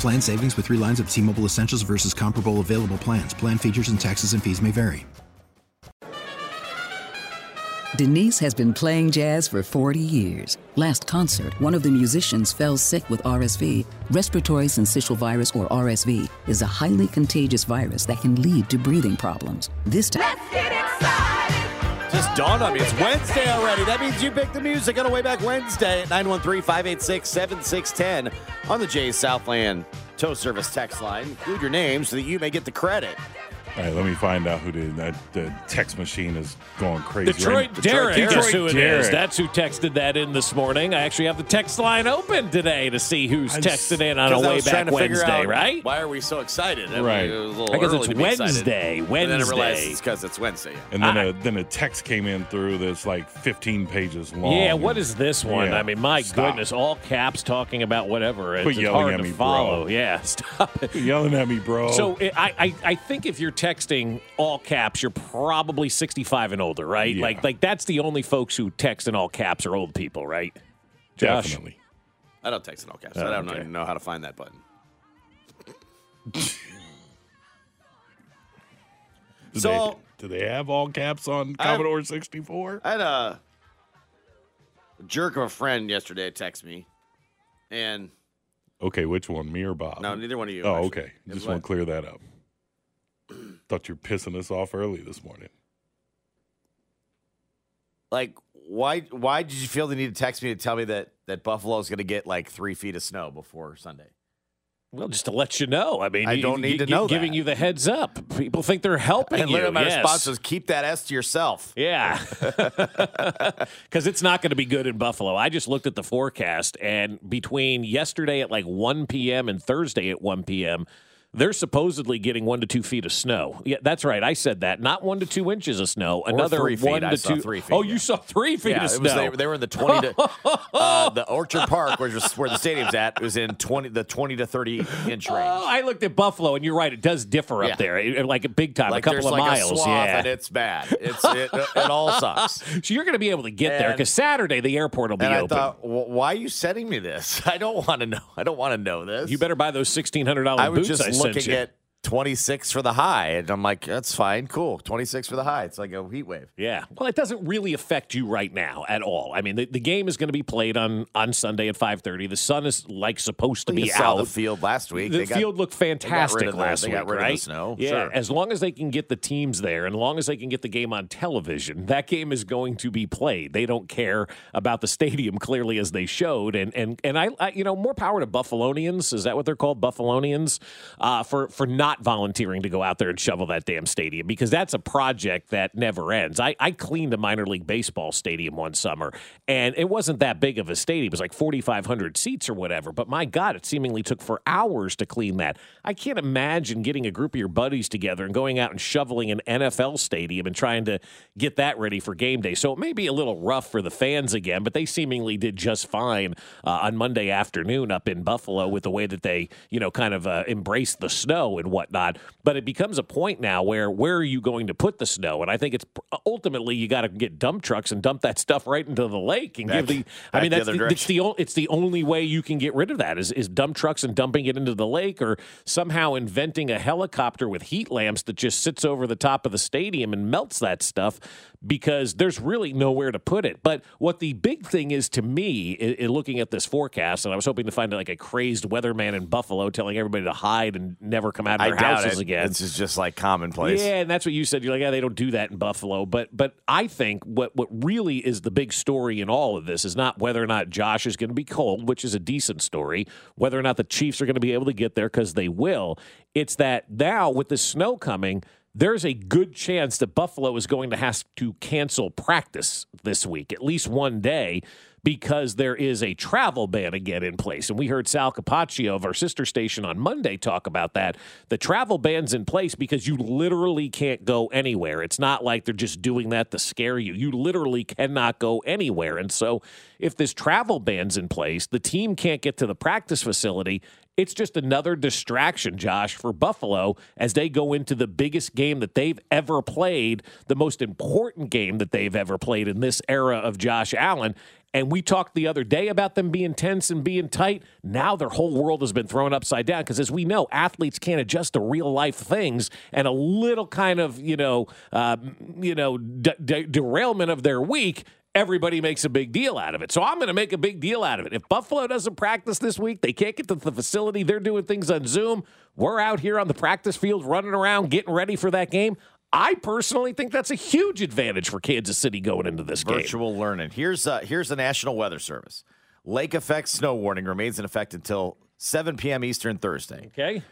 Plan savings with three lines of T Mobile Essentials versus comparable available plans. Plan features and taxes and fees may vary. Denise has been playing jazz for 40 years. Last concert, one of the musicians fell sick with RSV. Respiratory syncytial virus, or RSV, is a highly contagious virus that can lead to breathing problems. This time. Just dawned on me. It's Wednesday already. That means you picked the music on a way back Wednesday at 913 586 7610 on the Jay Southland Tow Service text line. Include your name so that you may get the credit. All right, let me find out who did that. The text machine is going crazy. Detroit Right- Derek is Detroit who it is. Derek. That's who texted that in this morning. I actually have the text line open today to see who's I just- texted in on a 'Cause I way back trying to figure Wednesday, out right? Why are we so excited? I mean, Right. it was a little Because it's to be excited. Wednesday. And then I realized Wednesday. it's because it's Wednesday. And then I- a then a text came in through that's like 15 pages long. Yeah, what is this one? Yeah, I mean, my stop. goodness, all caps talking about whatever. It's, Quit it's yelling hard at to me, bro. Yeah, stop it. You're yelling at me, bro? So it, I, I I think if you're texting all caps, you're probably 65 and older, right? Yeah. Like like that's the only folks who text in all caps are old people, right? Josh? definitely. I don't text in all caps. Oh, I don't okay. even know how to find that button. Do So- they, do they have all caps on Commodore 64? I had a jerk of a friend yesterday text me, and Okay, which one, me or Bob? no, neither one of you. Oh, actually. okay. Just want to clear that up. Thought you're pissing us off early this morning. Like, why? Why did you feel the need to text me to tell me that that Buffalo's going to get like three feet of snow before Sunday? Well, just to let you know. I mean, I don't need you- to know giving that. you the heads up. People think they're helping And you. literally, my yes. response was, "Keep that S to yourself." Yeah. Because it's not going to be good in Buffalo. I just looked at the forecast, and between yesterday at like 1 p.m. and Thursday at 1 p.m., they're supposedly getting one to two feet of snow. Yeah, that's right. I said that. Not one to two inches of snow. Another three feet. one I to saw two. three feet, Oh, yeah. you saw three feet Yeah, of it snow. was, they, they were in the twenty to uh, the Orchard Park, which is where the stadium's at. Was in twenty the twenty to thirty inch range. Oh, I looked at Buffalo, and you're right. It does differ Yeah. up there, It- like a big time, like a couple of like miles. yeah. and it's bad. It's it, it all sucks. so you're going to be able to get there because Saturday the airport will be And I open. thought, why are you sending me this? I don't want to know. I don't want to know this. you better buy those sixteen hundred dollars boots just I looking at 26 for the high, and I'm like, that's fine, cool. 26 for the high. It's like a heat wave. Yeah. Well, it doesn't really affect you right now at all. I mean, the, the game is going to be played on on Sunday at 5:30. The sun is like supposed to be out. the field last week. The They field looked got rid fantastic the- last they week, got rid of the right? snow, Yeah, sure. as long as they can get the teams there, and as long as they can get the game on television, that game is going to be played. They don't care about the stadium clearly as they showed, and and and I, I you know, more power to Buffalonians. Is that what they're called, Buffalonians? Uh, for for not volunteering to go out there and shovel that damn stadium because that's a project that never ends. I I cleaned a minor league baseball stadium one summer, and it wasn't that big of a stadium. It was like 4,500 seats or whatever. But my God, it seemingly took for hours to clean that. I can't imagine getting a group of your buddies together and going out and shoveling an NFL stadium and trying to get that ready for game day. So it may be a little rough for the fans again, but they seemingly did just fine uh, on Monday afternoon up in Buffalo with the way that they, you know, kind of uh, embraced the snow and whatnot. But it becomes a point now where where are you going to put the snow? And I think it's ultimately you got to get dump trucks and dump that stuff right into the lake and Back- give the. I mean, the that's the, it's the it's the only way you can get rid of that is is dump trucks and dumping it into the lake, or somehow inventing a helicopter with heat lamps that just sits over the top of the stadium and melts that stuff because there's really nowhere to put it. But what the big thing is to me, in, in looking at this forecast, and I was hoping to find like a crazed weatherman in Buffalo telling everybody to hide and never come out of their houses it. again. This is just like commonplace. Yeah, and that's what you said. You're like, yeah, they don't do that in Buffalo. But but I think what what really is the big story in all of this is not whether or not Josh is going to be cold, which is a decent story, whether or not the Chiefs are going to be able to get there because they will. It's that now with the snow coming, there's a good chance that Buffalo is going to have to cancel practice this week, at least one day, because there is a travel ban again in place. And we heard Sal Capaccio of our sister station on Monday talk about that. The travel ban's in place because you literally can't go anywhere. It's not like they're just doing that to scare you. You literally cannot go anywhere. And so if this travel ban's in place, the team can't get to the practice facility. It's just another distraction, Josh, for Buffalo as they go into the biggest game that they've ever played, the most important game that they've ever played in this era of Josh Allen. And we talked the other day about them being tense and being tight. Now their whole world has been thrown upside down because, as we know, athletes can't adjust to real life things, and a little kind of you know, uh, you know, de- de- derailment of their week. Everybody makes a big deal out of it. So I'm going to make a big deal out of it. If Buffalo doesn't practice this week, they can't get to the facility. They're doing things on Zoom. We're out here on the practice field running around, getting ready for that game. I personally think that's a huge advantage for Kansas City going into this game. Virtual learning. Here's uh, here's the National Weather Service. Lake effect snow warning remains in effect until 7 p.m. Eastern Thursday. Okay.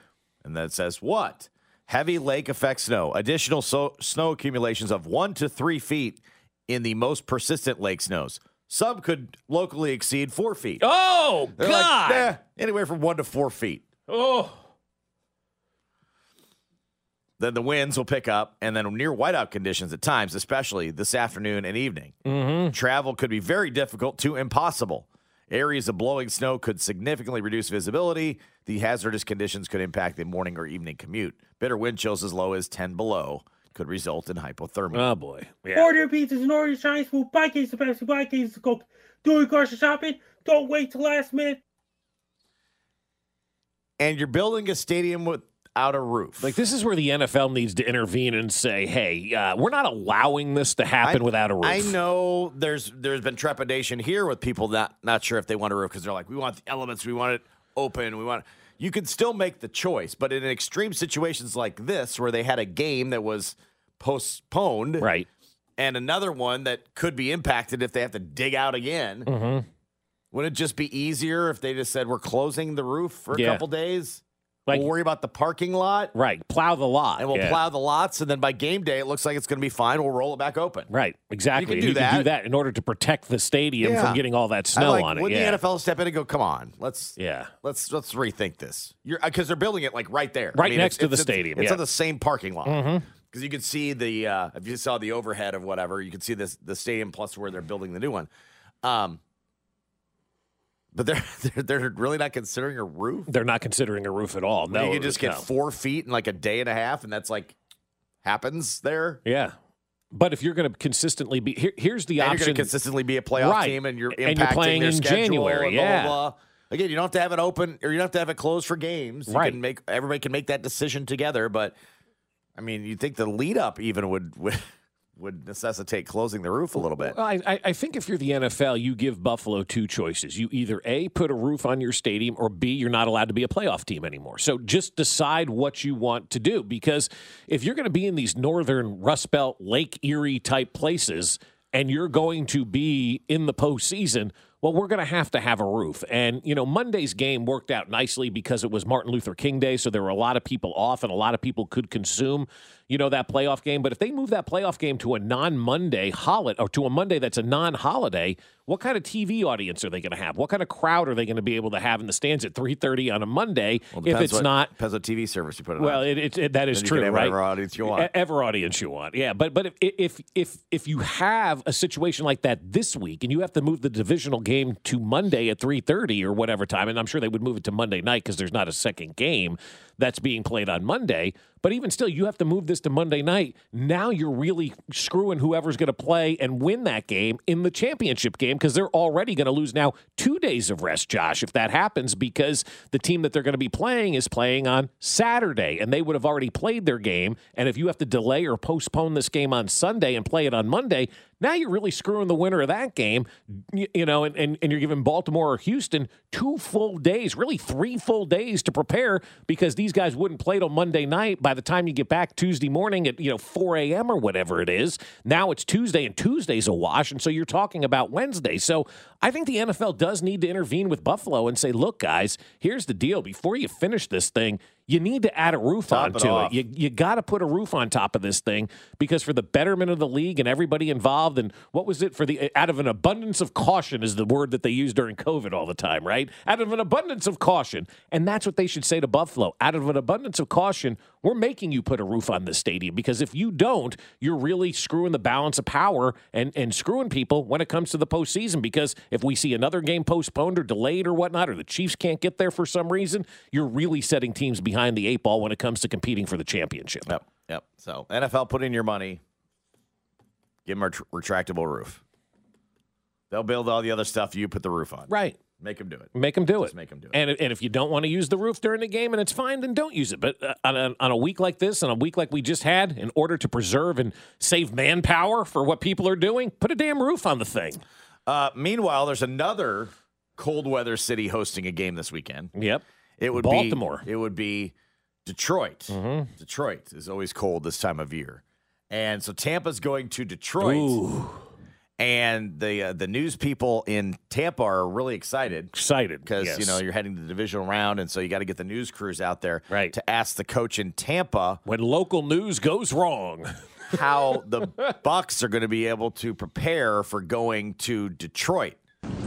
And that says what? Heavy lake effect snow. Additional so- snow accumulations of one to three feet in the most persistent lake snows. Some could locally exceed four feet. Oh, They're like, God. "Nah, anywhere from one to four feet. oh. Then the winds will pick up, and then near whiteout conditions at times, especially this afternoon and evening. Mm-hmm. Travel could be very difficult to impossible. Areas of blowing snow could significantly reduce visibility. The hazardous conditions could impact the morning or evening commute. Bitter wind chills as low as 10 below could result in hypothermia. Oh, boy. Yeah. Order pizzas and order Chinese food, pancakes to Pepsi, pancakes to Coke. Doing grocery shopping? Don't wait till last minute. and you're building a stadium without a roof. Like, this is where the NFL needs to intervene and say, hey, uh, we're not allowing this to happen I- without a roof. I know there's there's been trepidation here with people not not sure if they want a roof because they're like, we want the elements, we want it open, we want. You can still make the choice, but in extreme situations like this, where they had a game that was postponed, Right. and another one that could be impacted if they have to dig out again, Mm-hmm. would it just be easier if they just said we're closing the roof for a Yeah. couple days? Like- we'll worry about the parking lot. Right. Plow the lot. And we'll Yeah. plow the lots, and then by game day, it looks like it's going to be fine. We'll roll it back open. Right. Exactly. You can do can do that. that in order to protect the stadium Yeah. from getting all that snow like, on it. Wouldn't Yeah. the NFL step in and go, "Come on, let's yeah. let's let's rethink this"? You're because they're building it like right there, Right next to the it's- stadium, It's on the same parking lot Mhm. because you could see the uh, if you saw the overhead of whatever, you could see this the stadium plus where they're building the new one. Um, but they're, they're they're really not considering a roof. They're not considering a roof at all. No. you could just get no. four feet in like a day and a half, and that's like happens there. Yeah. But if you're going to consistently be here, here's the and you're option. consistently be a playoff Right. team, and you're And impacting you're playing their in schedule January, and blah, blah, blah. Again, you don't have to have it open, or you don't have to have it closed for games. You Right. can make everybody can make that decision together. But I mean, you think the lead up even would would, would necessitate closing the roof a little bit. Well, I, I- I think if you're the NFL, you give Buffalo two choices. You either A, put a roof on your stadium, or B, you're not allowed to be a playoff team anymore. So just decide what you want to do. Because if you're going to be in these northern Rust Belt, Lake Erie type places, and you're going to be in the postseason, well, we're going to have to have a roof. And, you know, Monday's game worked out nicely because it was Martin Luther King Day. So there were a lot of people off, and a lot of people could consume, you know, that playoff game. But if they move that playoff game to a non Monday holiday or to a Monday that's a non holiday, what kind of TV audience are they going to have? What kind of crowd are they going to be able to have in the stands at 3.30 on a Monday Well, if it's what- not depends what TV service you put it well, on. it, it, it, that is Then true, right? whatever audience you want. Ever audience you want, yeah. But but if if if if you have a situation like that this week and you have to move the divisional game to Monday at 3:30 or whatever time and I'm sure they would move it to Monday night cuz there's not a second game that's being played on Monday. But even still, you have to move this to Monday night. Now you're really screwing whoever's going to play and win that game in the championship game because they're already going to lose now two days of rest, Josh, if that happens, because the team that they're going to be playing is playing on Saturday and they would have already played their game. And if you have to delay or postpone this game on Sunday and play it on Monday, now you're really screwing the winner of that game, you, you know, and, and, and you're giving Baltimore or Houston two full days, really three full days to prepare because these guys wouldn't play till Monday night. By the time you get back Tuesday morning at, you know, 4 a.m. or whatever it is, now it's Tuesday and Tuesday's a wash. And so you're talking about Wednesday. So I think the NFL does need to intervene with Buffalo and say, look, guys, here's the deal. Before you finish this thing, you need to add a roof Top onto it. off. You you got to put a roof on top of this thing because for the betterment of the league and everybody involved and what was it for the out of an abundance of caution is the word that they use during COVID all the time, right? Out of an abundance of caution. And that's what they should say to Buffalo. Out of an abundance of caution, we're making you put a roof on this stadium because if you don't, you're really screwing the balance of power and and screwing people when it comes to the postseason because if we see another game postponed or delayed or whatnot or the Chiefs can't get there for some reason, you're really setting teams behind the eight ball when it comes to competing for the championship. Yep. Yep. So NFL, put in your money. Give them a tr- retractable roof. They'll build all the other stuff. You put the roof on. Right. Make them do it. Make them do Just it. make 'em do it. And, and if you don't want to use the roof during the game and it's fine, then don't use it. But uh, on, a, on a week like this, on a week like we just had, in order to preserve and save manpower for what people are doing, put a damn roof on the thing. Uh, meanwhile, there's another cold weather city hosting a game this weekend. Yep. It would be Baltimore. Mm-hmm. be it would be Detroit. Detroit is always cold this time of year, and so Tampa's going to Detroit. Ooh, And the uh, the news people in Tampa are really excited excited. because yes. you know you're heading to the divisional round, and so you got to get the news crews out there Right. to ask the coach in Tampa when local news goes wrong. how the Bucs are going to be able to prepare for going to Detroit.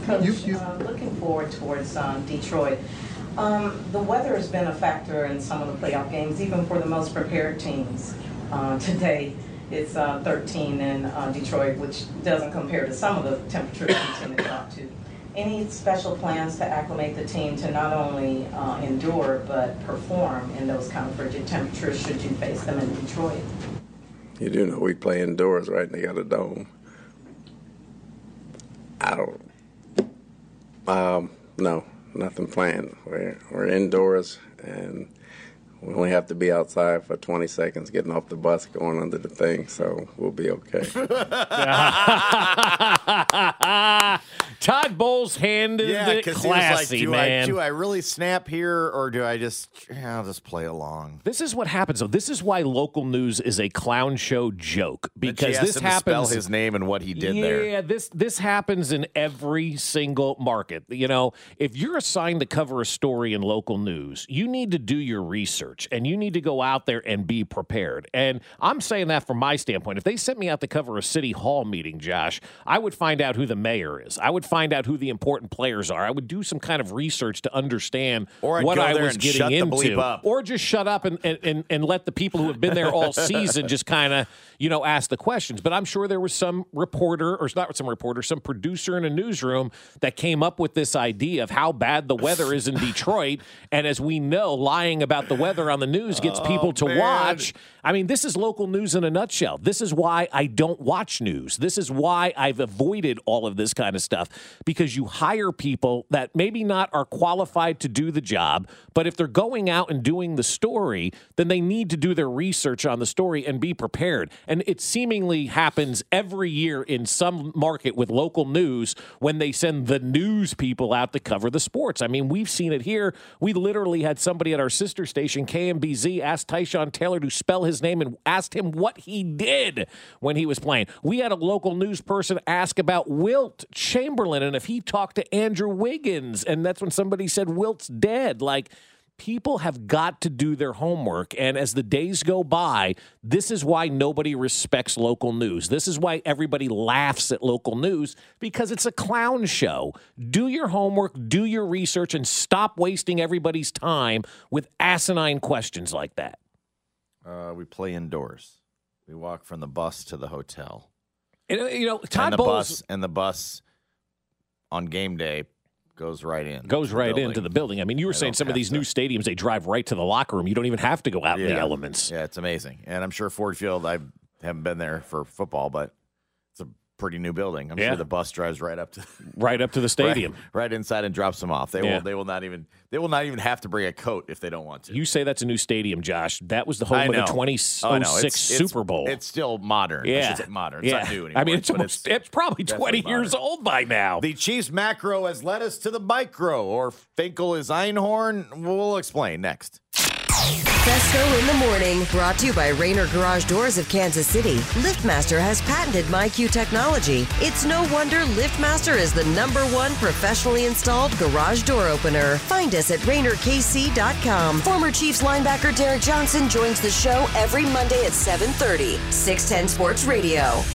Coach, uh, looking forward towards um, Detroit. Um, the weather has been a factor in some of the playoff games, even for the most prepared teams. Uh, today, it's uh, 13 in uh, Detroit, which doesn't compare to some of the temperatures we tend to drop to. Any special plans to acclimate the team to not only uh, endure but perform in those kind of frigid temperatures should you face them in Detroit? You do know we play indoors, right? And they got a dome. I don't. Um, no, nothing planned. We're we're indoors, and we only have to be outside for 20 seconds, getting off the bus, going under the thing. So we'll be okay. Todd Bowles handed it because he was like, classy, do man. I do I really snap here or do I just yeah, I'll just play along? This is what happens, though. This is why local news is a clown show joke And she because asked this him to spell happens. his name and what he did yeah, there. this this happens in every single market. You know, if you're assigned to cover a story in local news, you need to do your research and you need to go out there and be prepared. And I'm saying that from my standpoint. If they sent me out to cover a city hall meeting, Josh, I would find out who the mayor is. I would find out who the important players are. I would do some kind of research to understand Or what I was getting into, or just shut up and, and, and, and let the people who have been there all season just kind of, you know, ask the questions. But I'm sure there was some reporter, or not some reporter, some producer in a newsroom that came up with this idea of how bad the weather is in Detroit. And as we know, lying about the weather on the news gets oh, people to man. watch. I mean, this is local news in a nutshell. This is why I don't watch news. This is why I've avoided all of this kind of stuff because you hire people that maybe not are qualified to do the job, but if they're going out and doing the story, then they need to do their research on the story and be prepared. And it seemingly happens every year in some market with local news when they send the news people out to cover the sports. I mean, we've seen it here. We literally had somebody at our sister station, KMBZ, asked Tyshawn Taylor to spell his name and asked him what he did when he was playing. We had a local news person ask about Wilt Chamberlain and if he talked to Andrew Wiggins. And that's when somebody said Wilt's dead. Like, people have got to do their homework. And as the days go by, this is why nobody respects local news. This is why everybody laughs at local news because it's a clown show. Do your homework, do your research, and stop wasting everybody's time with asinine questions like that. Uh, we play indoors. We walk from the bus to the hotel. And, uh, you know, Todd and the Bowles. bus and the bus on game day goes right in. Goes right building. into the building. I mean, you were They saying some of these to. new stadiums, they drive right to the locker room. You don't even have to go out in the elements. Yeah, it's amazing. And I'm sure Ford Field, I haven't been there for football, but pretty new building. I'm Yeah. sure the bus drives right up to Right up to the stadium. right, right inside and drops them off. They Yeah. will they will not even they will not even have to bring a coat if they don't want to. You say that's a new stadium, Josh. That was the home of the know. 2006 Oh, oh It's- it's- Super Bowl. It's still modern. Yeah. say modern. It's yeah. not new anymore. I mean, it's, almost, it's, probably 20 definitely years modern. old by now. The Chiefs macro has led us to the micro, or Finkel is Einhorn. We'll explain next. Fescoe in the morning, brought to you by Rainer Garage Doors of Kansas City. LiftMaster has patented MyQ technology. It's no wonder LiftMaster is the number one professionally installed garage door opener. Find us at RainerKC.com. Former Chiefs linebacker Derrick Johnson joins the show every Monday at 7:30. 610 Sports Radio.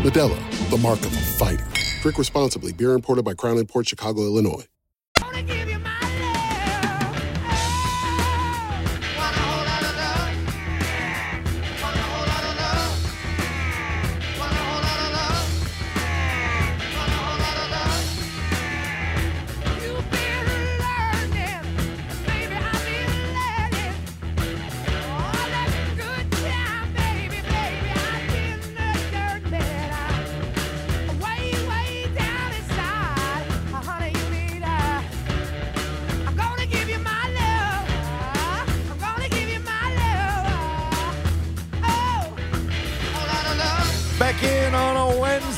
Modelo, the mark of a fighter. Drink responsibly. Beer imported by Crown Port Chicago, Illinois.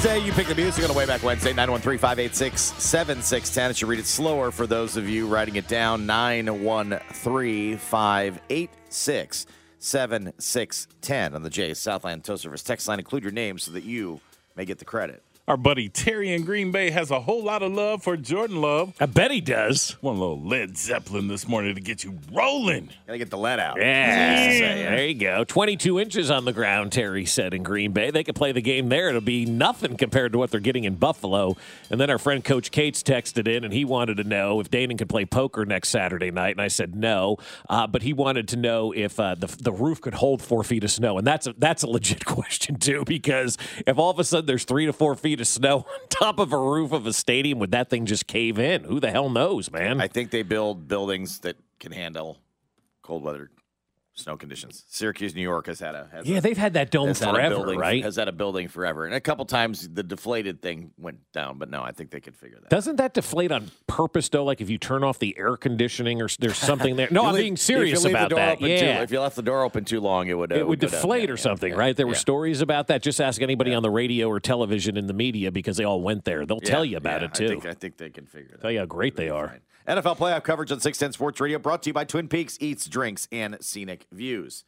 Wednesday. You pick the music on a way back Wednesday, 913 586 7610. It should read it slower for those of you writing it down. 913 586 7610 on the Jay's Southland Tow Service text line. Include your name so that you may get the credit. Our buddy Terry in Green Bay has a whole lot of love for Jordan Love. I bet he does. One little Led Zeppelin this morning to get you rolling. Gotta get the lead out. Yeah. There you go. 22 inches on the ground, Terry said in Green Bay. They could play the game there. It'll be nothing compared to what they're getting in Buffalo. And then our friend Coach Cates texted in and he wanted to know if Danon could play poker next Saturday night. And I said no. Uh, but he wanted to know if uh, the, the roof could hold four feet of snow. And that's a, that's a legit question, too, because if all of a sudden there's three to four feet of snow on top of a roof of a stadium, would that thing just cave in? Who the hell knows, man? I think they build buildings that can handle cold weather snow conditions. Syracuse, New York has had a has Yeah, a- they've had that dome has had a forever, building- right? Has had a building forever, and a couple times the deflated thing went down, but no, I think they could figure that. Doesn't that deflate on purpose though? Like if you turn off the air conditioning or there's something there? No, I'm leave- being serious about that. Yeah, too, if you left the door open too long, it would. Uh, it would down. deflate or yeah, something, yeah, right? There were stories about that. Just ask anybody on the radio or television in the media because they all went there. They'll tell you about it too. I think, I think they can figure that. Out. Tell you how great they are. NFL playoff coverage on 610 Sports Radio brought to you by Twin Peaks Eats, Drinks, and Scenic Views.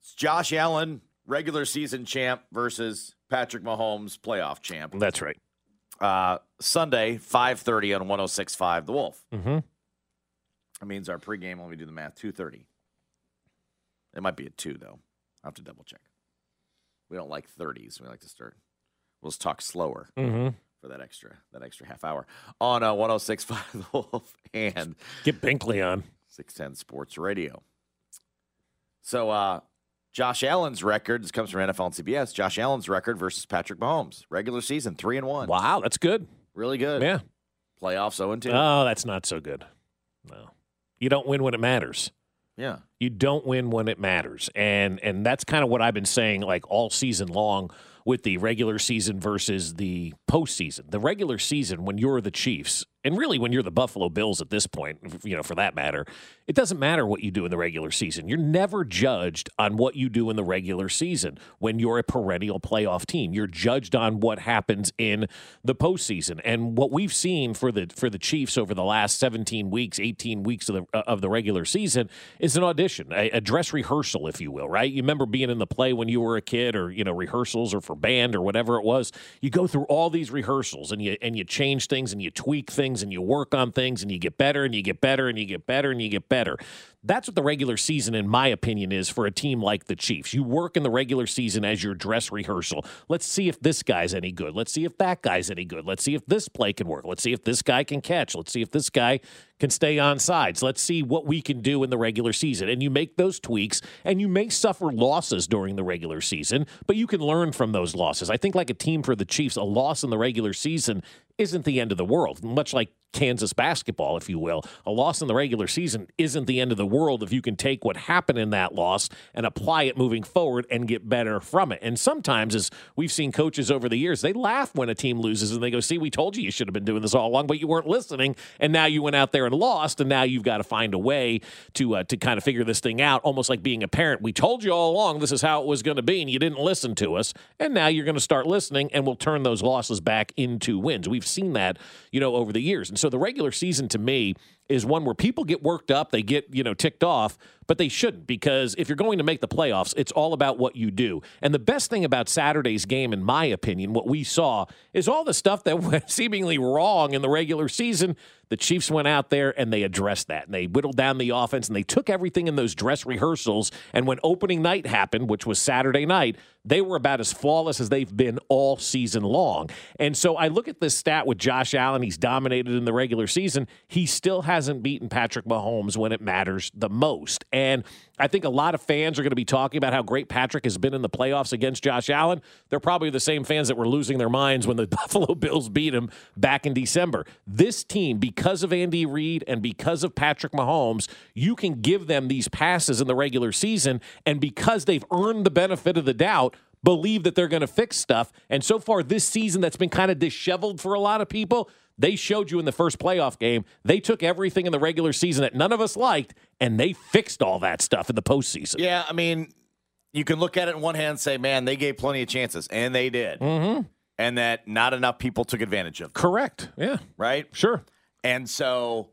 It's Josh Allen, regular season champ, versus Patrick Mahomes, playoff champ. That's right. Uh, Sunday, 5.30 on 106.5 The Wolf. Mm-hmm. That means our pregame, let me do the math, 2.30. It might be at 2, though. i have to double check. We don't like 30s. We like to start We'll just talk slower Mm-hmm. For that extra that extra half hour on uh, 106.5 The Wolf and Get Binkley on. 610 Sports Radio. So, uh, Josh Allen's record, this comes from NFL and CBS. Josh Allen's record versus Patrick Mahomes, regular season, 3 and 1. Wow, that's good. Really good. Yeah. Playoffs 0 and 2. Oh, that's not so good. No. You don't win when it matters. yeah. You don't win when it matters. And and that's kind of what I've been saying like all season long with the regular season versus the postseason. The regular season, when you're the Chiefs, and really when you're the Buffalo Bills at this point, you know, for that matter, it doesn't matter what you do in the regular season. You're never judged on what you do in the regular season when you're a perennial playoff team. You're judged on what happens in the postseason. And what we've seen for the for the Chiefs over the last 17 weeks, 18 weeks of the uh, of the regular season is an audition, a, a dress rehearsal, if you will, right? You remember being in the play when you were a kid, or you know, rehearsals, or for band, or whatever it was. You go through all these rehearsals, and you and you change things, and you tweak things, and you work on things, and you get better, and you get better, and you get better, and you get better. That's what the regular season, in my opinion, is for a team like the Chiefs. You work in the regular season as your dress rehearsal. Let's see if this guy's any good. Let's see if that guy's any good. Let's see if this play can work. Let's see if this guy can catch. Let's see if this guy can stay on sides. Let's see what we can do in the regular season. And you make those tweaks, and you may suffer losses during the regular season, but you can learn from those losses. I think, like a team for the Chiefs, a loss in the regular season isn't the end of the world, much like Kansas basketball, if you will. A loss in the regular season isn't the end of the world if you can take what happened in that loss and apply it moving forward and get better from it. And sometimes, as we've seen coaches over the years, they laugh when a team loses and they go, See, we told you you should have been doing this all along, but you weren't listening. And now you went out there and lost. And now you've got to find a way to, uh, to kind of figure this thing out, almost like being a parent. We told you all along this is how it was going to be, and you didn't listen to us. And now you're going to start listening, and we'll turn those losses back into wins. We've seen that, you know, over the years. And so the regular season to me is one where people get worked up, they get, you know, ticked off, but they shouldn't because if you're going to make the playoffs, it's all about what you do. And the best thing about Saturday's game, in my opinion, what we saw is all the stuff that went seemingly wrong in the regular season. The Chiefs went out there and they addressed that and they whittled down the offense and they took everything in those dress rehearsals. And when opening night happened, which was Saturday night, they were about as flawless as they've been all season long. And so I look at this stat with Josh Allen. He's dominated in the regular season. He still hasn't beaten Patrick Mahomes when it matters the most. And I think a lot of fans are going to be talking about how great Patrick has been in the playoffs against Josh Allen. They're probably the same fans that were losing their minds when the Buffalo Bills beat him back in December. This team, because of Andy Reid and because of Patrick Mahomes, you can give them these passes in the regular season. And because they've earned the benefit of the doubt, believe that they're going to fix stuff. And so far this season, that's been kind of disheveled for a lot of people. They showed you in the first playoff game. They took everything in the regular season that none of us liked, and they fixed all that stuff in the postseason. Yeah, I mean, you can look at it in one hand and say, man, they gave plenty of chances, and they did. Mm-hmm. And that not enough people took advantage of them. Correct. Yeah. Right? Sure. And so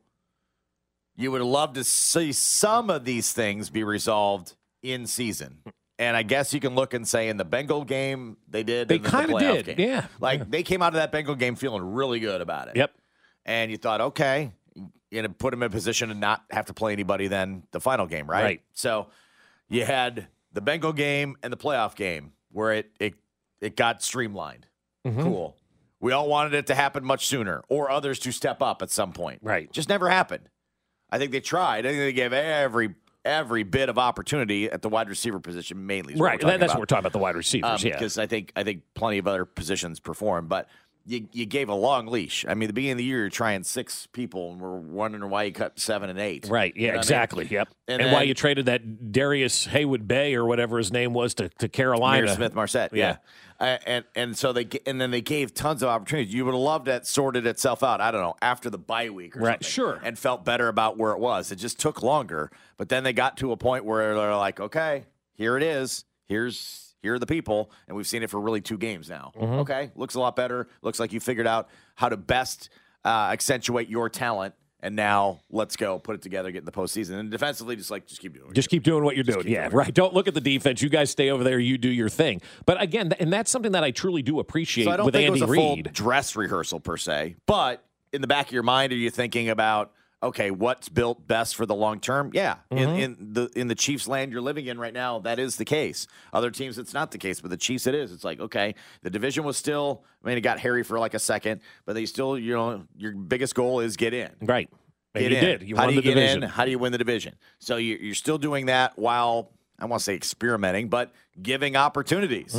you would love to see some of these things be resolved in season. And I guess you can look and say in the Bengal game, they did. They and in the did, game. yeah. Like they came out of that Bengal game feeling really good about it. Yep. And you thought, okay, you're to put them in a position to not have to play anybody then the final game, right? Right. So you had the Bengal game and the playoff game where it it, it got streamlined. Mhm. Cool. We all wanted it to happen much sooner or others to step up at some point. Right. Just never happened. I think they tried. I think they gave every every bit of opportunity at the wide receiver position mainly. Right. That- that's about. what we're talking about, the wide receivers. Um, yeah. Because I think I think plenty of other positions perform, but you, you gave a long leash. I mean, the beginning of the year, you're trying six people, and we're wondering why you cut seven and eight. Right. Yeah. You know what I mean? exactly. Yep. And, And, why you traded that Darius Haywood Bay or whatever his name was to, to Carolina. Ihmir Smith-Marsette. Yeah. Uh, and and so they and then they gave tons of opportunities. You would have loved that sorted itself out. I don't know after the bye week or Right, something, sure. and felt better about where it was. It just took longer, but then they got to a point where they're like, okay, here it is. Here's here are the people, and we've seen it for really two games now. Mhm. Okay, looks a lot better. Looks like you figured out how to best uh, accentuate your talent. And now let's go put it together, get in the postseason. And defensively, just like just keep doing. it. Just keep doing what you're doing. Yeah, right. Don't look at the defense. You guys stay over there. You do your thing. But again, and that's something that I truly do appreciate So I don't with think Andy it was a full Reid. dress rehearsal per se, but in the back of your mind, are you thinking about okay, what's built best for the long term? Yeah, Mhm. in, in the in the Chiefs land you're living in right now, that is the case. Other teams, it's not the case, but the Chiefs, it is. It's like okay, the division was still. I mean, it got hairy for like a second, but they still, you know, your biggest goal is get in. Right. And Get you in. did. You How won do you the get division. in? How do you win the division? So you, you're still doing that while I want to say experimenting, but giving opportunities.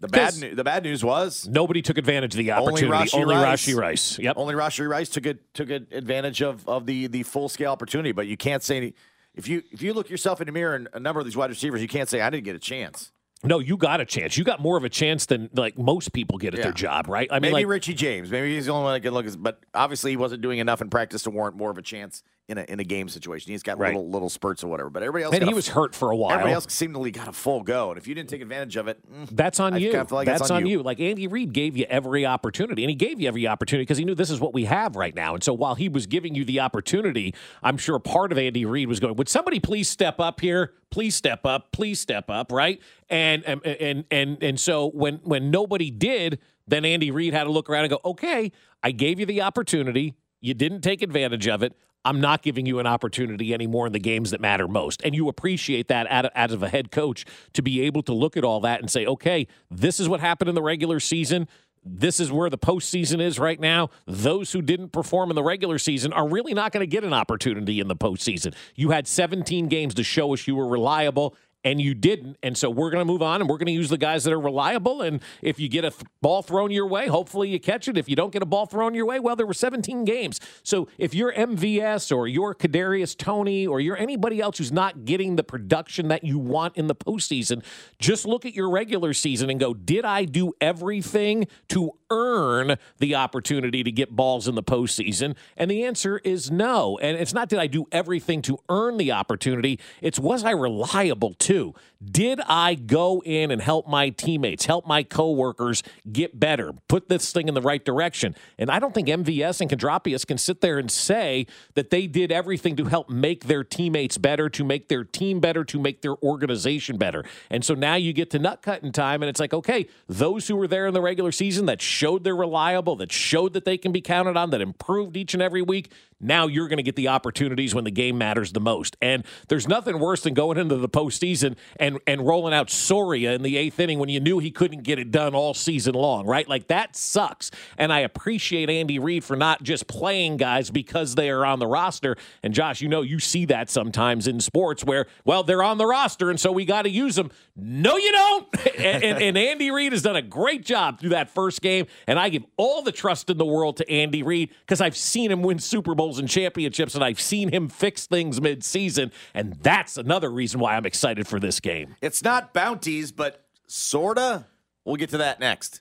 The bad. The bad news was Nobody took advantage of the only opportunity. Rashee Only Rice. Rashee Rice. Yep. Only Rashee Rice took it took it advantage of of the the full scale opportunity. But you can't say any, if you if you look yourself in the mirror and a number of these wide receivers, you can't say I didn't get a chance. No, you got a chance. You got more of a chance than like most people get at Yeah. their job, right? I mean, Maybe like Richie James. Maybe he's the only one that can look. as- But obviously, he wasn't doing enough in practice to warrant more of a chance in a in a game situation. He's got Right. little little spurts or whatever. But everybody else, And he a- was hurt for a while. Everybody else seemingly got a full go, and if you didn't take advantage of it, mm, That's on I you. like That's on, on you. you. Like Andy Reid gave you every opportunity, and he gave you every opportunity because he knew this is what we have right now. And so while he was giving you the opportunity, I'm sure part of Andy Reid was going, "Would somebody please step up here? Please step up. Please step up." Right? And and and and and so when when nobody did, then Andy Reid had to look around and go, "Okay, I gave you the opportunity. You didn't take advantage of it." I'm not giving you an opportunity anymore in the games that matter most. And you appreciate that out of a head coach to be able to look at all that and say, okay, this is what happened in the regular season. This is where the postseason is right now. Those who didn't perform in the regular season are really not going to get an opportunity in the postseason. You had 17 games to show us you were reliable. And you didn't. And so we're going to move on and we're going to use the guys that are reliable. And if you get a th- ball thrown your way, hopefully you catch it. If you don't get a ball thrown your way, well, there were 17 games. So if you're MVS or you're Kadarius Toney or you're anybody else who's not getting the production that you want in the postseason, just look at your regular season and go, did I do everything to earn the opportunity to get balls in the postseason? And the answer is no. And it's not did I do everything to earn the opportunity, it's was I reliable too? Did I go in and help my teammates, help my coworkers get better, put this thing in the right direction? And I don't think MVS and Kondrapius can sit there and say that they did everything to help make their teammates better, to make their team better, to make their organization better. And so now you get to nut cutting time, and it's like, okay, those who were there in the regular season that showed they're reliable, that showed that they can be counted on, that improved each and every week, now you're going to get the opportunities when the game matters the most. And there's nothing worse than going into the postseason and, and rolling out Soria in the eighth inning when you knew he couldn't get it done all season long, right? Like that sucks. And I appreciate Andy Reid for not just playing guys because they are on the roster. And Josh, you know, you see that sometimes in sports where, well, they're on the roster and so we got to use them. No, you don't. and, and, and Andy Reid has done a great job through that first game. And I give all the trust in the world to Andy Reid because I've seen him win Super Bowls and championships and I've seen him fix things mid-season. And that's another reason why I'm excited for this game. it's not bounties, but sorta. We'll get to that next.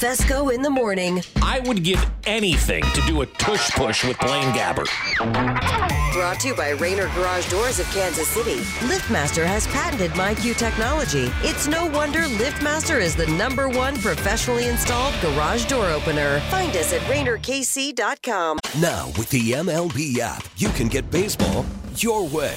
Fescoe in the morning. I would give anything to do a tush push with Blaine Gabbert. Brought to you by Rainer Garage Doors of Kansas City. LiftMaster has patented MyQ technology. It's no wonder LiftMaster is the number one professionally installed garage door opener. Find us at RainerKC.com. Now, with the MLB app, you can get baseball your way.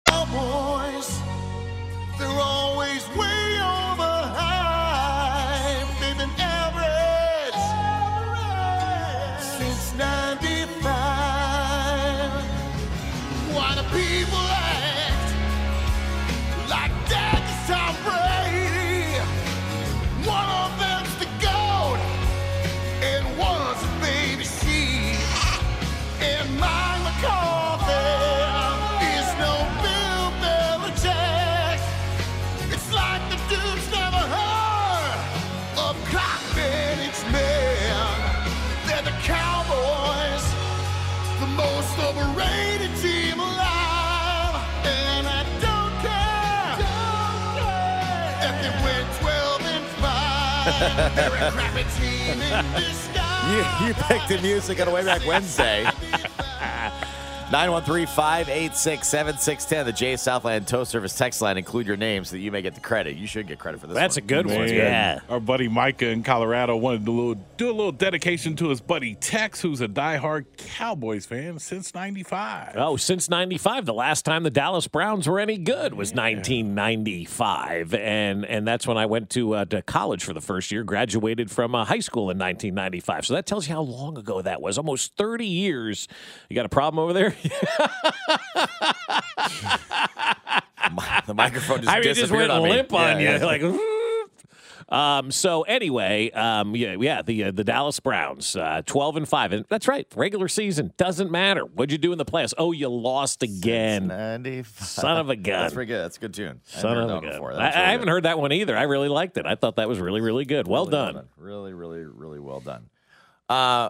You, you picked the music on a way back Wednesday. 913 586 7610, the J Southland Tow Service text line. Include your name so that you may get the credit. You should get credit for this That's one. a good one. Yeah. Our buddy Micah in Colorado wanted to little, do a little dedication to his buddy Tex, who's a diehard Cowboys fan since 95. Oh, since 95, the last time the Dallas Browns were any good was 1995. And and that's when I went to, uh, to college for the first year, graduated from uh, high school in 1995. So that tells you how long ago that was. Almost 30 years. You got a problem over there? the microphone just I mean, it just disappeared went on me. limp on Yeah, you. yeah. Like, um, so anyway, um, yeah, yeah, the uh, the Dallas Browns, uh, twelve and five, and that's right. Regular season doesn't matter. What'd you do in the playoffs? Oh, you lost again. Son of a gun. That's pretty good. That's a good tune. I Son haven't of heard a that gun. before. I, That's I haven't good. heard that one either. I really liked it. I thought that was really, really good. Well Really done. Really, really, really well done. Uh,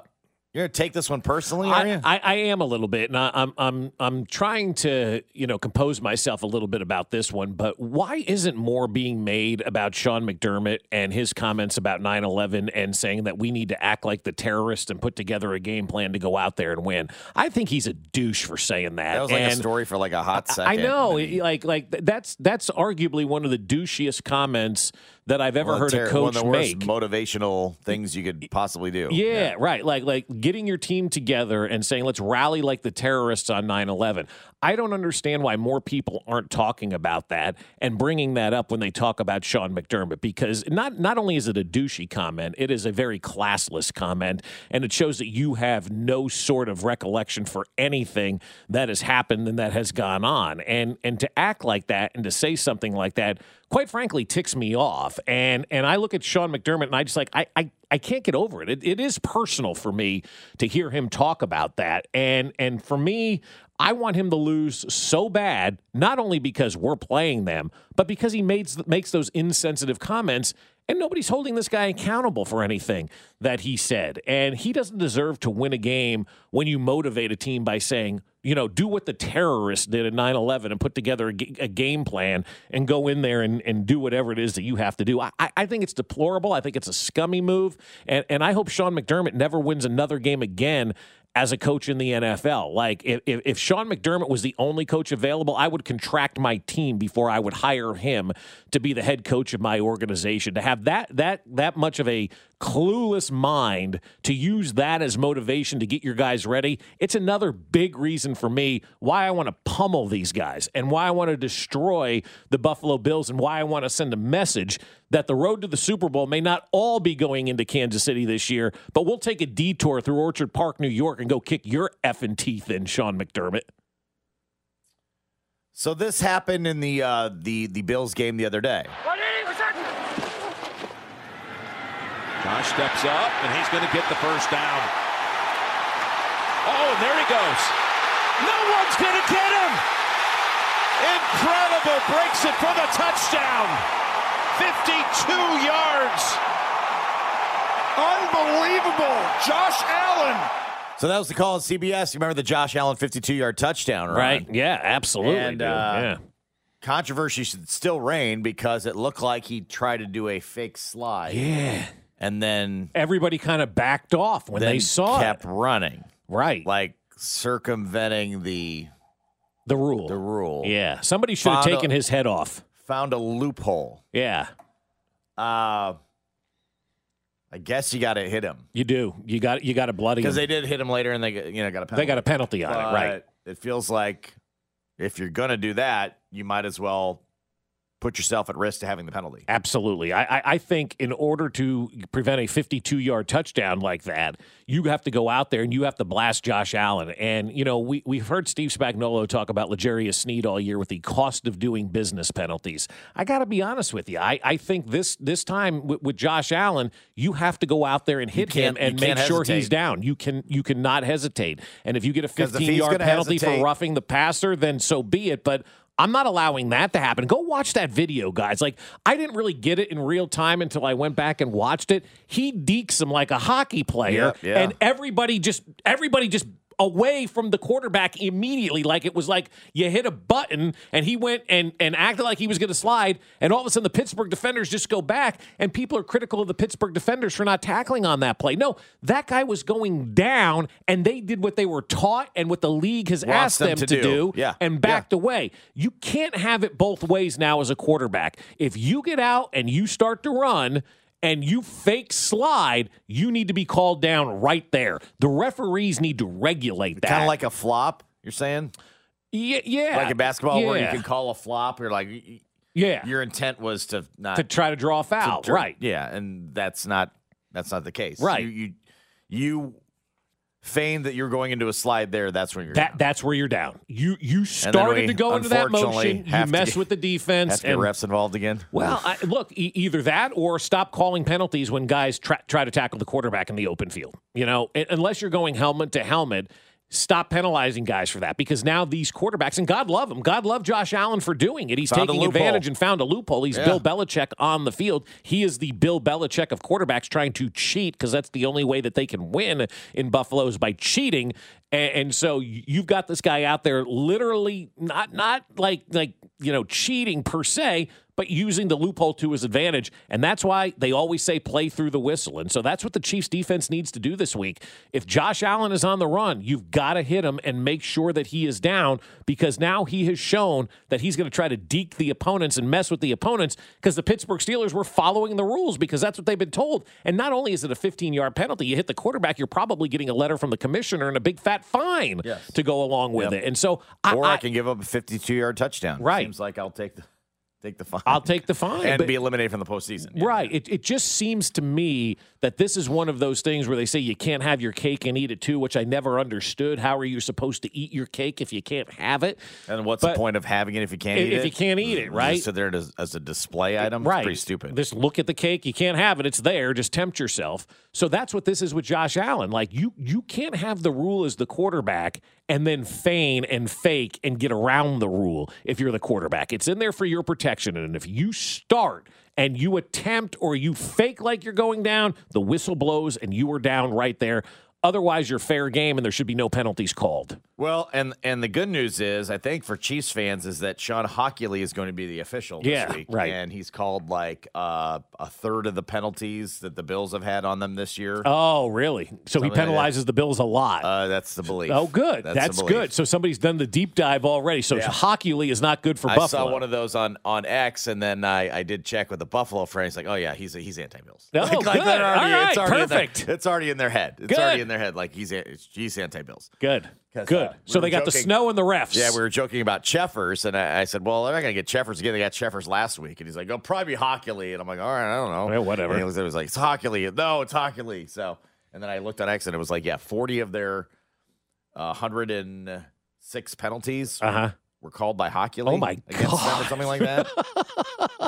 you're gonna take this one personally, are you? I, I, I am a little bit, and I, I'm I'm I'm trying to you know compose myself a little bit about this one. But why isn't more being made about Sean McDermott and his comments about 9/11 and saying that we need to act like the terrorists and put together a game plan to go out there and win? I think he's a douche for saying that. that was like a story for like a hot second. I know, like like that's that's arguably one of the douchiest comments that I've ever heard the a ter- one of the worst make. motivational things you could possibly do. Yeah, right. Like like getting your team together and saying let's rally like the terrorists on 9/11. I don't understand why more people aren't talking about that and bringing that up when they talk about Sean McDermott because not not only is it a douchey comment, it is a very classless comment and it shows that you have no sort of recollection for anything that has happened and that has gone on. And and to act like that and to say something like that quite frankly ticks me off. And and I look at Sean McDermott and I just like I I, I can't get over it. it. It is personal for me to hear him talk about that. And and for me, I want him to lose so bad, not only because we're playing them, but because he makes makes those insensitive comments and nobody's holding this guy accountable for anything that he said. And he doesn't deserve to win a game when you motivate a team by saying, you know, do what the terrorists did at 9 11 and put together a, game plan and go in there and, and do whatever it is that you have to do. I- I think it's deplorable. I think it's a scummy move. And, and I hope Sean McDermott never wins another game again as a coach in the NFL. Like, if, if, Sean McDermott was the only coach available, I would contract my team before I would hire him to be the head coach of my organization. To have that that that much of a clueless mind to use that as motivation to get your guys ready, it's another big reason for me why I want to pummel these guys and why I want to destroy the Buffalo Bills and why I want to send a message that the road to the Super Bowl may not all be going into Kansas City this year, but we'll take a detour through Orchard Park, New York, and go kick your effing teeth in, Sean McDermott. So this happened in the uh, the the Bills game the other day. Josh steps up, and he's going to get the first down. Oh, and there he goes. No one's going to get him. Incredible. Breaks it for the touchdown. 52 yards. Unbelievable. Josh Allen. So that was the call on CBS. You remember the Josh Allen 52 yard touchdown, Ron? Right? Yeah, absolutely. And uh, yeah. controversy should still reign because it looked like he tried to do a fake slide. Yeah. And then Everybody kind of backed off when they saw kept it. running. Right. Like circumventing the The rule. the rule. Yeah. Somebody should have Found a- taken his head off. Found a loophole. Yeah. Uh I guess you got to hit him You do. You got you got to bloody because they did hit him later, and they got- you know got a penalty. They got a penalty on it, right? It feels like if you're gonna do that, you might as well put yourself at risk to having the penalty. Absolutely. I, I, think in order to prevent a 52 yard touchdown like that, you have to go out there and you have to blast Josh Allen. And, you know, we, we've heard Steve Spagnuolo talk about L'Jarius Sneed all year with the cost of doing business penalties. I got to be honest with you. I, I think this this time with, with Josh Allen, you have to go out there and hit him and make can't sure he's down. You can you cannot hesitate. And if you get a 15 yard penalty for roughing the passer, then so be it. But I'm not allowing that to happen. Go watch that video, guys. Like, I didn't really get it in real time until I went back and watched it. He dekes him like a hockey player, Yeah, yeah. and everybody just everybody just away from the quarterback immediately like it was like you hit a button and he went and and acted like he was going to slide and all of a sudden the Pittsburgh defenders just go back and people are critical of the Pittsburgh defenders for not tackling on that play. No, that guy was going down and they did what they were taught and what the league has Wants asked them them, to to, do. Yeah. and backed away. You can't have it both ways now as a quarterback. If you get out and you start to run and you fake slide, you need to be called down right there. The referees need to regulate that. Kind of like a flop, you're saying? yeah, yeah. Like in basketball where you can call a flop, you're like, Yeah. your intent was to not to try to draw a foul, to- right? Yeah, and that's not that's not the case. Right. You you, you feign that you're going into a slide there. That's when you're That that's where you're down. You you started to go into that motion. You mess get- with the defense have to get and refs involved again. Well, I, look, e- either that or stop calling penalties when guys try, try to tackle the quarterback in the open field. You know, Un- unless you're going helmet to helmet, stop penalizing guys for that because now these quarterbacks, and God love him, God love Josh Allen for doing it. He's Found taking advantage and found a loophole. He's Yeah. Bill Belichick on the field. He is the Bill Belichick of quarterbacks trying to cheat because that's the only way that they can win in Buffalo is by cheating. And, and so you've got this guy out there literally not not like like you know cheating per se, but using the loophole to his advantage. And that's why they always say play through the whistle. And so that's what the Chiefs defense needs to do this week. If Josh Allen is on the run, you've got to hit him and make sure that he is down because now he has shown that he's going to try to deke the opponents and mess with the opponents because the Pittsburgh Steelers were following the rules because that's what they've been told. And not only is it a 15 yard penalty, you hit the quarterback, you're probably getting a letter from the commissioner and a big fat fine to go along with Yep. it. And so I, or I, I- can give up a 52 yard touchdown. Right. Seems like I'll take the take the fine. I'll take the fine. and but- be eliminated from the postseason. Right. It, it just seems to me that this is one of those things where they say you can't have your cake and eat it too, which I never understood. How are you supposed to eat your cake if you can't have it? And what's But- the point of having it if you can't If- eat it? if you can't eat it, right? Just sit there as, as a display item. Right. It's pretty stupid. Just look at the cake. You can't have it. It's there. Just tempt yourself. So that's what this is with Josh Allen. Like you you can't have the rule as the quarterback and then feign and fake and get around the rule if you're the quarterback. It's in there for your protection. And if you start and you attempt or you fake like you're going down, the whistle blows and you are down right there. Otherwise, you're fair game and there should be no penalties called. Well, and and the good news is, I think for Chiefs fans, is that Shawn Hochuli is going to be the official this Yeah, week, right. And he's called like uh, a third of the penalties that the Bills have had on them this year. Oh, really? So he Something like penalizes the Bills a lot. Uh, that's the belief. Oh, good. That's That's, good. So somebody's done the deep dive already. So Yeah. Hochuli is not good for I Buffalo. I saw one of those on on X, and then I, I did check with the Buffalo friend. He's like, "Oh yeah, he's he's anti-Bills." Oh, like, like good. they're already, All it's right, already in their- perfect. it's already in their head. It's Good. already in their head. Like he's he's anti-Bills. Good. 'Cause, Good. uh, we so they got the snow and the refs. Yeah, we were joking about Cheffers, and I, I said, "Well, they're not going to get Cheffers again. They got Cheffers last week." And he's like, "Oh, probably be Hochuli." And I'm like, "All right, I don't know." Yeah, whatever. And he was, it was like, "It's Hochuli." No, it's Hochuli. So, and then I looked on X, and it was like, yeah, 40 of their uh, 106 penalties Uh-huh. were called by Hochuli. Oh, my against them or God. something like that.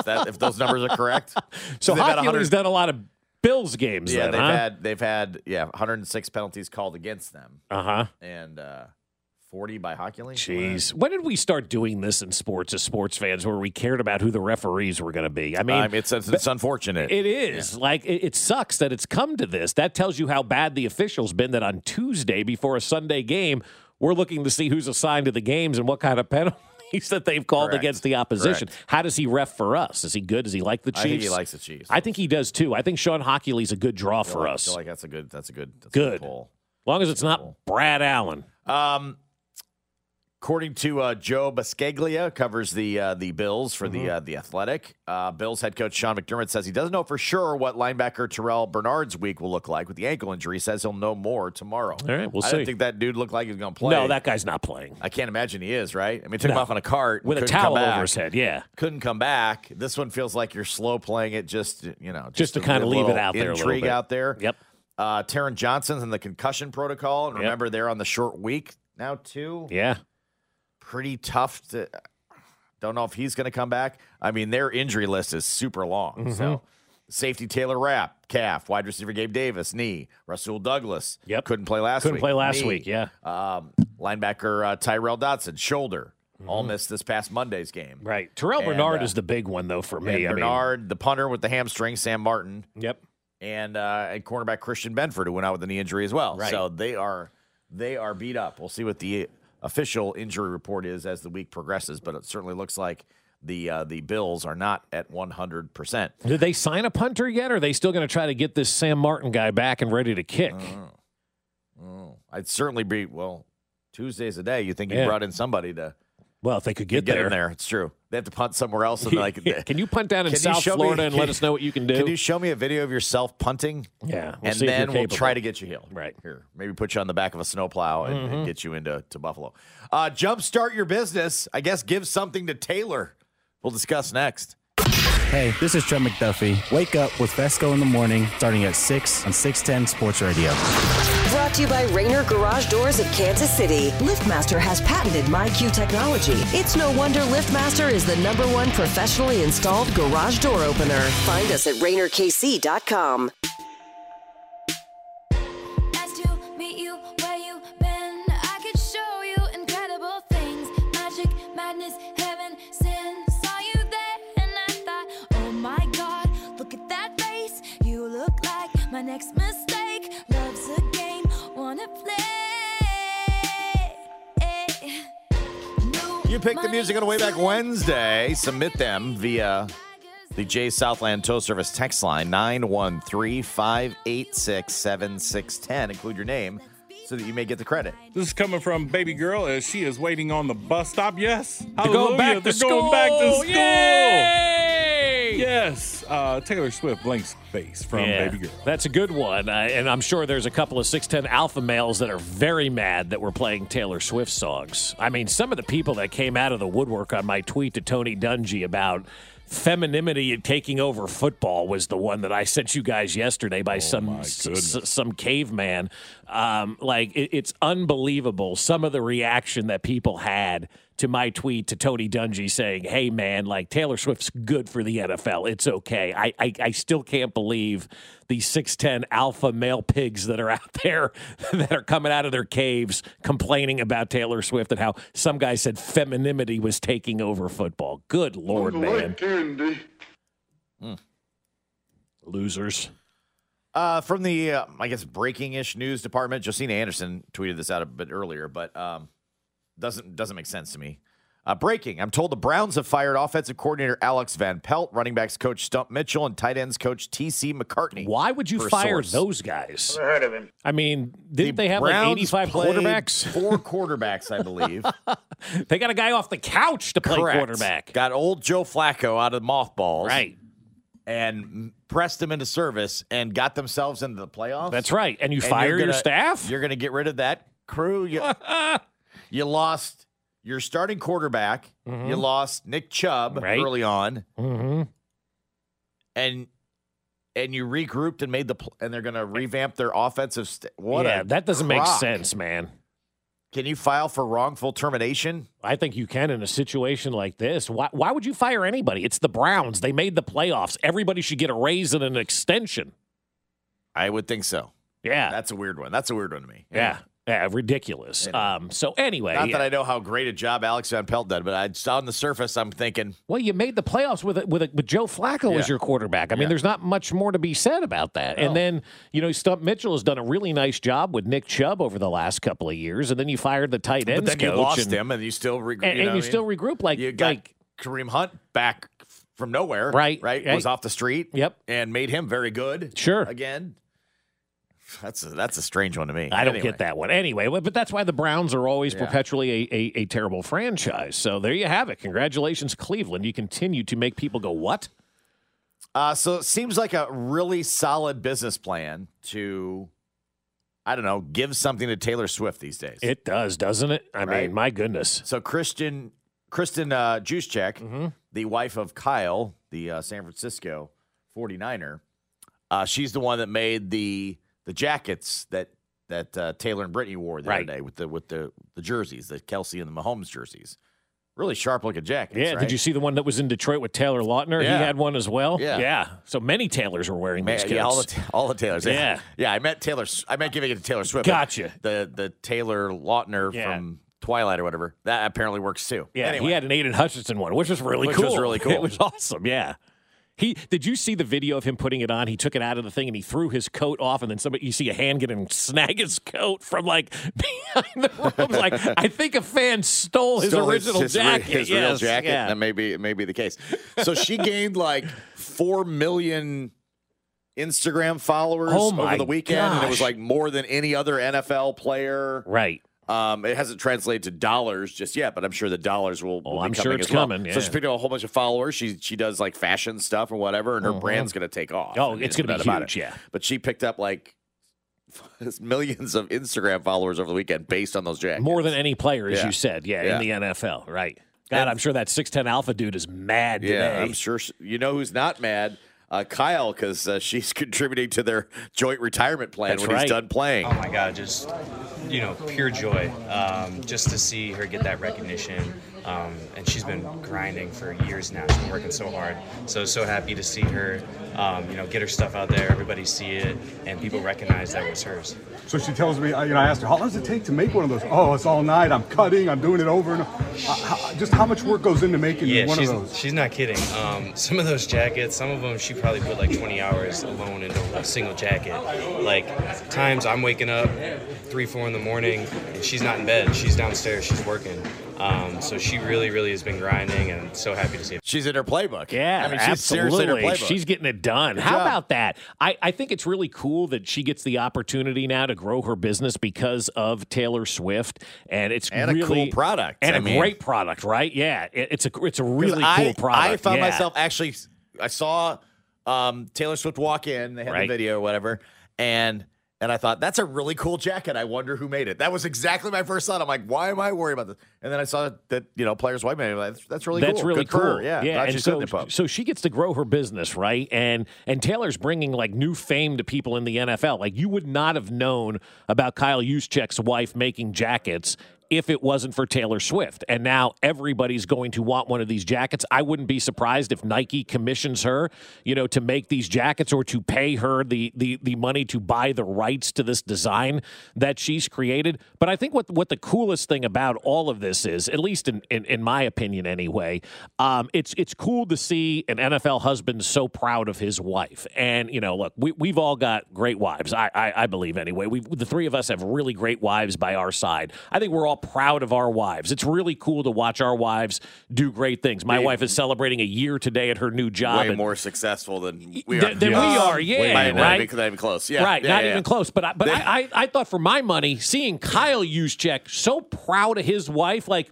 That if those numbers are correct. So hockey 100 done a lot of Bills games. Yeah, then, they've huh? had they've had yeah 106 penalties called against them, Uh huh. and uh, 40 by Hochuli. Jeez, when did we start doing this in sports as sports fans, where we cared about who the referees were going to be? I mean, Um, it's it's, it's unfortunate. It is like it, it sucks that it's come to this. That tells you how bad the officials been. That on Tuesday before a Sunday game, we're looking to see who's assigned to the games and what kind of penalties that they've called Correct. against the opposition. Correct. How does he ref for us? Is he good? Does he like the Chiefs? I think he likes the Chiefs. I think he does too. I think Shawn Hochuli's a good draw I for like- I us. feel like that's a good. That's a good. That's A Good. good as long as it's not Brad Allen. Um, according to uh, Joe Buscaglia, covers the uh, the Bills for Mm-hmm. the uh, the Athletic. Uh, Bills head coach Sean McDermott says he doesn't know for sure what linebacker Terrel Bernard's week will look like with the ankle injury. He says he'll know more tomorrow. All right, we'll I see. didn't think that dude looked like he was going to play. No, that guy's not playing I can't imagine he is. Right? I mean, took him off on a cart with a towel over his head. Yeah, Couldn't come back. This one feels like you're slow playing it. Just you know, Just to kinda leave it out there a little Intrigue bit. out there. Yep. Uh, Taron Johnson's in the concussion protocol, and Yep. remember they're on the short week now too. yeah. Pretty tough to. Don't know if he's going to come back. I mean, their injury list is super long. Mm-hmm. So, safety Taylor Rapp, calf. Wide receiver Gabe Davis, knee. Rasul Douglas, Yep. couldn't play last Couldn't week. play last knee. week, yeah. Um, linebacker uh, Tyrel Dodson, shoulder. All missed this past Monday's game. Mm-hmm. Right. Terrel And, Bernard uh, is the big one though for me. I mean, Bernard, the punter with the hamstring, Sam Martin, yep. and uh, and cornerback Christian Benford, who went out with a knee injury as well. Right. So they are they are beat up. We'll see what the official injury report is as the week progresses, but it certainly looks like the uh, the Bills are not at 100. percent Did they sign a punter yet? Or are they still going to try to get this Sam Martin guy back and ready to kick? Oh, I'd certainly be well. Tuesday's a day. You think you Yeah. brought in somebody to Well, if they could get, get there. in there? It's true. They have to punt somewhere else. And like, can you punt down in South show me- Florida and let us know what you can do? Can you show me a video of yourself punting? Yeah, we'll and see if you're then we'll try to get you healed. Right. Here, maybe put you on the back of a snowplow and, and Mhm. get you into to Buffalo. Uh, jumpstart your business. I guess give something to Taylor. We'll discuss next. Hey, this is Trent McDuffie. Wake up with Fescoe in the morning, starting at 6 on 610 Sports Radio. Brought to you by Rainer Garage Doors of Kansas City. LiftMaster has patented MyQ technology. It's no wonder LiftMaster is the number one professionally installed garage door opener. Find us at RainerKC.com. To meet You pick the music on the way back Wednesday. Submit them via the J Southland Tow Service text line 913 586 7610. Include your name so that you may get the credit. This is coming from baby girl as she is waiting on the bus stop. Yes, They're going back They're to going back to school. school. Yes, uh, Taylor Swift blanks face from Yeah, baby girl. That's a good one. Uh, and I'm sure there's a couple of 6'10 alpha males that are very mad that we're playing Taylor Swift songs. I mean, some of the people that came out of the woodwork on my tweet to Tony Dungy about femininity taking over football was the one that I sent you guys yesterday by some s- s- some caveman. Um, like it, it's unbelievable some of the reaction that people had to my tweet to Tony Dungy saying, "Hey man, like Taylor Swift's good for the NFL. It's okay." I I, I still can't believe these six ten alpha male pigs that are out there that are coming out of their caves complaining about Taylor Swift and how some guy said femininity was taking over football. Good lord, man, candy. losers. Uh, from the, uh, I guess, breaking ish news department, Josina Anderson tweeted this out a bit earlier, but um, doesn't doesn't make sense to me. Uh, breaking. I'm told the Browns have fired offensive coordinator Alex Van Pelt, running backs coach Stump Mitchell, and tight ends coach T.C. McCartney. Why would you fire source. those guys? Never heard of him. I mean, didn't they have like 85 quarterbacks? Four quarterbacks, I believe. they got a guy off the couch to play Correct. quarterback. Got old Joe Flacco out of mothballs. Right. And pressed him into service and got themselves into the playoffs. That's right. And you you're fire your gonna- staff? You're going to get rid of that crew. You, you lost your starting quarterback. You lost Nick Chubb Mm-hmm. Right. early on, Mm-hmm. and and you regrouped and made the pl- and they're going to revamp their offensive. St- what? yeah, that doesn't make sense, man. Can you file for wrongful termination? I think you can in a situation like this. Why, why would you fire anybody? It's the Browns. They made the playoffs. Everybody should get a raise and an extension. I would think so. Yeah. That's a weird one. That's a weird one to me. Yeah. Yeah, ridiculous. Um, so anyway, Not that I know how great a job Alex Van Pelt did, but I on the surface, I'm thinking well, you made the playoffs with a, with a, with Joe Flacco as your quarterback. I mean, Yeah. there's not much more to be said about that. No. And then you know, Stump Mitchell has done a really nice job with Nick Chubb over the last couple of years, and then you fired the tight ends But then you lost and, him, and you still regroup. and, and you still regroup like you got like Kareem Hunt back from nowhere, Right, Right, right. was off the street. Yep, and made him very good. Sure, again. That's a, that's a strange one to me. I don't Anyway. get that one. Anyway, but that's why the Browns are always Yeah. perpetually a, a, a terrible franchise. So there you have it. Congratulations, Cleveland. You continue to make people go, what? Uh, so it seems like a really solid business plan to, I don't know, give something to Taylor Swift these days. It does, doesn't it? I Right. mean, my goodness. So Christian Kristin uh, Juszczyk, Mm-hmm. the wife of Kyle, the uh, San Francisco 49er, uh, she's the one that made the the jackets that that uh, Taylor and Brittany wore the Right. other day with the with the the jerseys, the Kelsey and the Mahomes jerseys. Really sharp looking jackets. Yeah, right? did you see the one that was in Detroit with Taylor Lautner? Yeah. He had one as well. Yeah. yeah. So many Taylors were wearing Man, these yeah, all the all the Taylors. Yeah. yeah. I met Taylor. I meant giving it to Taylor Swift. Gotcha. The the Taylor Lautner Yeah. from Twilight or whatever that apparently works too. Yeah, Anyway. he had an Aidan Hutchinson one, which was really Which cool. Which was really cool. It was awesome. Yeah. He did you see the video of him putting it on? He took it out of the thing and he threw his coat off, and then somebody you see a hand get him snag his coat from like behind the ropes. like I think a fan stole his Stole original his, re- jacket. His real Yes, jacket. yeah. That may be, may be the case. So she gained like 4 million Instagram followers Oh over the weekend. And it was like more than any other NFL player. Right. Um, it hasn't translated to dollars just yet, but I'm sure the dollars will, will Oh, be I'm sure it's as well. coming, So yeah. she's picked up a whole bunch of followers. She she does like fashion stuff or whatever, and her Mhm. brand's going to take off. Oh, I mean, it's gonna be doubt about huge, it. yeah. But she picked up like millions of Instagram followers over the weekend based on those jackets. More than any player, as Yeah. you said, yeah, Yeah. in the NFL, right? God, I'm sure that six ten alpha dude is mad today. Yeah, I'm sure. you know who's not mad? Uh, Kyle, because uh, she's contributing to their joint retirement plan That's when right. he's done playing. Oh my God, just you know, pure joy. Um, just to see her get that recognition, um, and she's been grinding for years now. She's been working so hard. So so happy to see her, um, you know, get her stuff out there. Everybody see it, and people recognize that it was hers. So she tells me, you know, I asked her, how long does it take to make one of those? Oh, it's all night. I'm cutting. I'm doing it over and. Uh, how, just how much work goes into making Yeah, one of those? she's not kidding. Um, some of those jackets, some of them she probably put like 20 hours alone into a single jacket. Like times I'm waking up three, four in the morning, and she's not in bed. She's downstairs. She's working. Um, so she really, really has been grinding, and so happy to see it. She's in her playbook. Yeah, I mean, she's seriously in her absolutely. playbook. She's getting it done. Good How job. about that? I, I think it's really cool that she gets the opportunity now to grow her business because of Taylor Swift, and it's And a cool product. and I a mean- great product, right? Yeah, it- it's a it's a 'Cause really I, cool product. I found yeah. myself actually. I saw um, Taylor Swift walk in. They had Right. the video or whatever, and and I thought that's a really cool jacket. I wonder who made it. That was exactly my first thought. I'm like, why am I worried about this? And then I saw that you know players white man. That's, that's really That's cool. really Good cool. Yeah, yeah. And so, doing it, Bob. so she gets to grow her business, right? And and Taylor's bringing like new fame to people in the NFL. Like you would not have known about Kyle Juszczyk's wife making jackets if it wasn't for Taylor Swift. And now everybody's going to want one of these jackets. I wouldn't be surprised if Nike commissions her, you know, to make these jackets or to pay her the the the money to buy the rights to this design that she's created. But I think what what the coolest thing about all of this is, at least in in, in my opinion anyway, um, it's it's cool to see an NFL husband so proud of his wife. And you know, look, we we've all got great wives. I I, I believe anyway. We the three of us have really great wives by our side. I think we're all proud of our wives. It's really cool to watch our wives do great things. My Way- wife is celebrating a year today at her new job. Way more successful than we are. than we are, yeah, Not, right? even, not even close. Yeah, right, yeah, not yeah, even yeah. close. But I, but I, I, I thought for my money, seeing Kyle Juszczyk so proud of his wife, like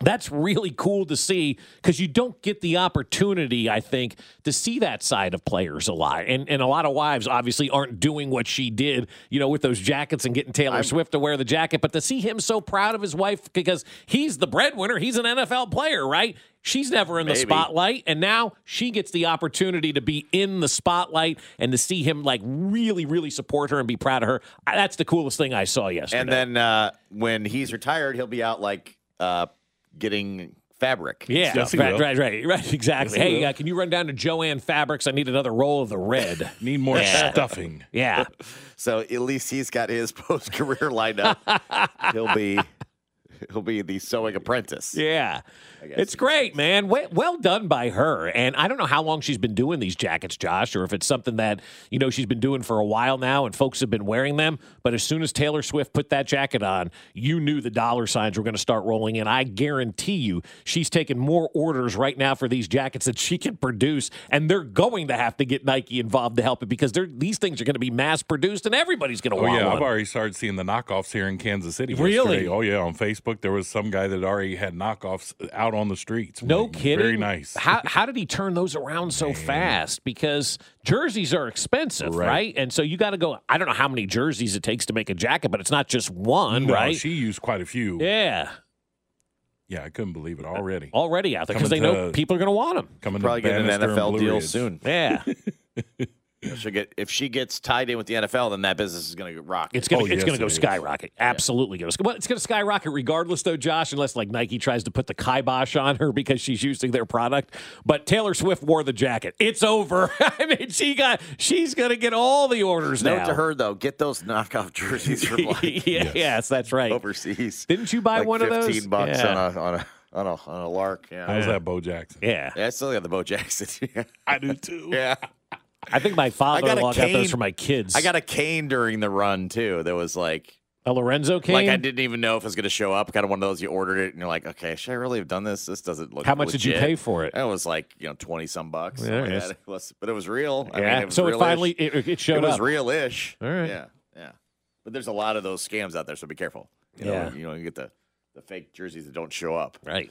that's really cool to see because you don't get the opportunity, I think, to see that side of players a lot. And and a lot of wives obviously aren't doing what she did, you know, with those jackets and getting Taylor Swift to wear the jacket. But to see him so proud of his wife because he's the breadwinner, he's an NFL player, right? She's never in the Maybe. spotlight, and now she gets the opportunity to be in the spotlight and to see him like really, really support her and be proud of her. That's the coolest thing I saw yesterday. And then uh, when he's retired, he'll be out like uh, getting fabric. Yeah, stuff. right, right, right, right, exactly. Yes, he hey, uh, can you run down to Jo-Ann Fabrics? I need another roll of the red. Need more Yeah. stuffing. Yeah. So at least he's got his post career lined up. he'll be he'll be the sewing apprentice. Yeah. It's great, man. Well, well done by her. And I don't know how long she's been doing these jackets, Josh, or if it's something that, you know, she's been doing for a while now and folks have been wearing them. But as soon as Taylor Swift put that jacket on, you knew the dollar signs were going to start rolling in. I guarantee you she's taking more orders right now for these jackets that she can produce. And they're going to have to get Nike involved to help it because they're, these things are going to be mass produced and everybody's going to Oh want yeah, one. I've already started seeing the knockoffs here in Kansas City. Really? yesterday. Oh yeah, on Facebook there was some guy that already had knockoffs out on the streets. No Like, kidding. Very nice. How how did he turn those around so fast? Because jerseys are expensive, right? Right. And so you got to go. I don't know how many jerseys it takes to make a jacket, but it's not just one, No, right? She used quite a few. yeah, Yeah, I couldn't believe it already. already out there because they Coming know people are going to want them. Coming Probably to get an NFL deal soon. Yeah, She'll get if she gets tied in with the NFL, then that business is going to rock. it's gonna Oh, it's yes, gonna go it is. skyrocket. Absolutely go. Well, it's gonna skyrocket regardless, though, Josh. Unless like Nike tries to put the kibosh on her because she's using their product. But Taylor Swift wore the jacket. It's over. I mean, she got she's gonna get all the orders Note now. to her though, get those knockoff jerseys from like yeah, yes, that's right. overseas. Didn't you buy Like one of those? Fifteen bucks Yeah. on a on a on a on a lark. Yeah. How's yeah. that, Bo Jackson? Yeah. Yeah, I still got the Bo Jackson. yeah. I do too. yeah. I think my father got a in law got those for my kids. I got a cane during the run too. That was like a Lorenzo Cain. like I didn't even know if it was going to show up. Kind of one of those you ordered it and you're like, okay, should I really have done this? This doesn't look. How much did you pay for it? It was like you know twenty some bucks. Yeah, like It was- but it was real. I Yeah, mean, it was so it real-ish. finally- it- it showed It was up. real-ish. All right. Yeah, yeah. But there's a lot of those scams out there, so be careful. You Yeah. Know, you know, you get the the fake jerseys that don't show up. Right.